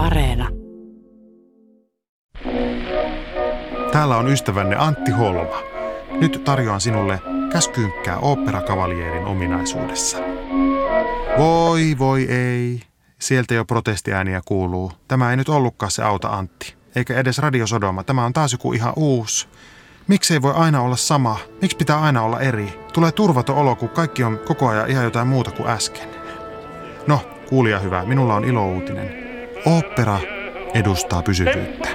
Areena. Täällä on ystävänne Antti Holma. Nyt tarjoan sinulle käskynkkää oopperacavalierin ominaisuudessa. Voi, voi ei. Sieltä jo protestiääniä kuuluu. Tämä ei nyt ollutkaan se auta Antti. Eikä edes radiosodoma. Tämä on taas joku ihan uusi. Miksi ei voi aina olla sama? Miksi pitää aina olla eri? Tulee turvaton olo, kun kaikki on koko ajan ihan jotain muuta kuin äsken. No, kuulija hyvä, minulla on ilo Opera edustaa pysyvyyttä.